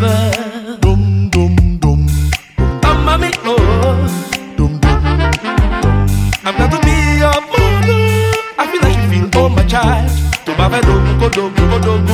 father. Dum dum dum Oh, mommy, oh. dum dum. I'm glad to be your mother. I feel like you feel, oh my child. Tó bá fẹ́ dogun kó dogun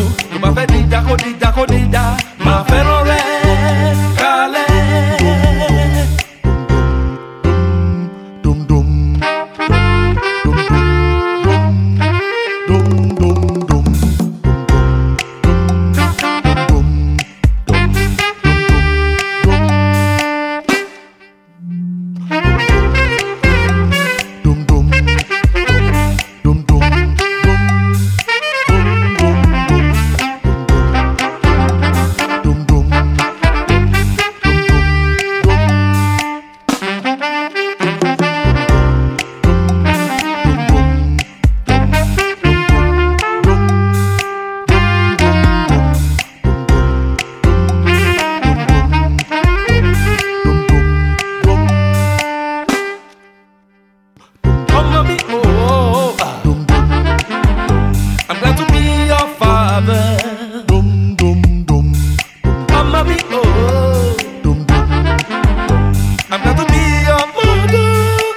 happy. Oh, oh, oh. I'm glad to be your father. Dum dum dum. I'm happy. Oh, dum dum. I'm glad to be your father.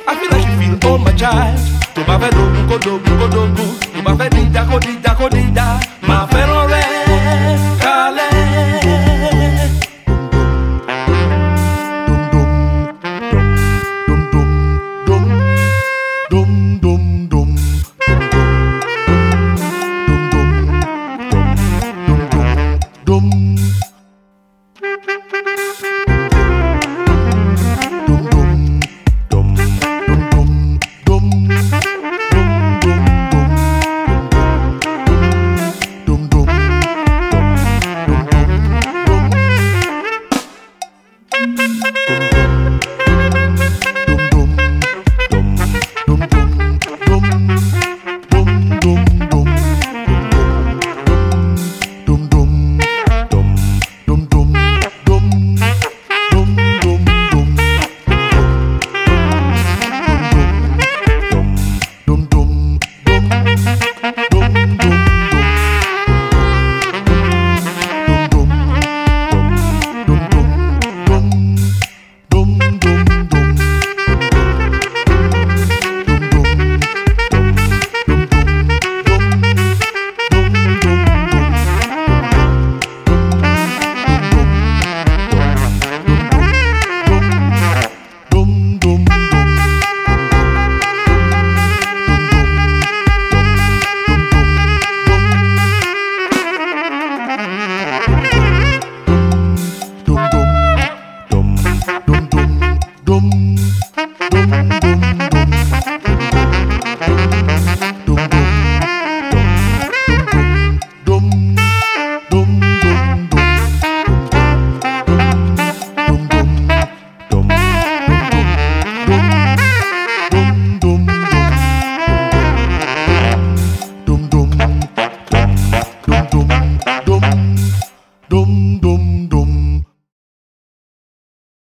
I feel like you feel oh my child. To my fellow, go do, go do, go. To my fellow, go do. gum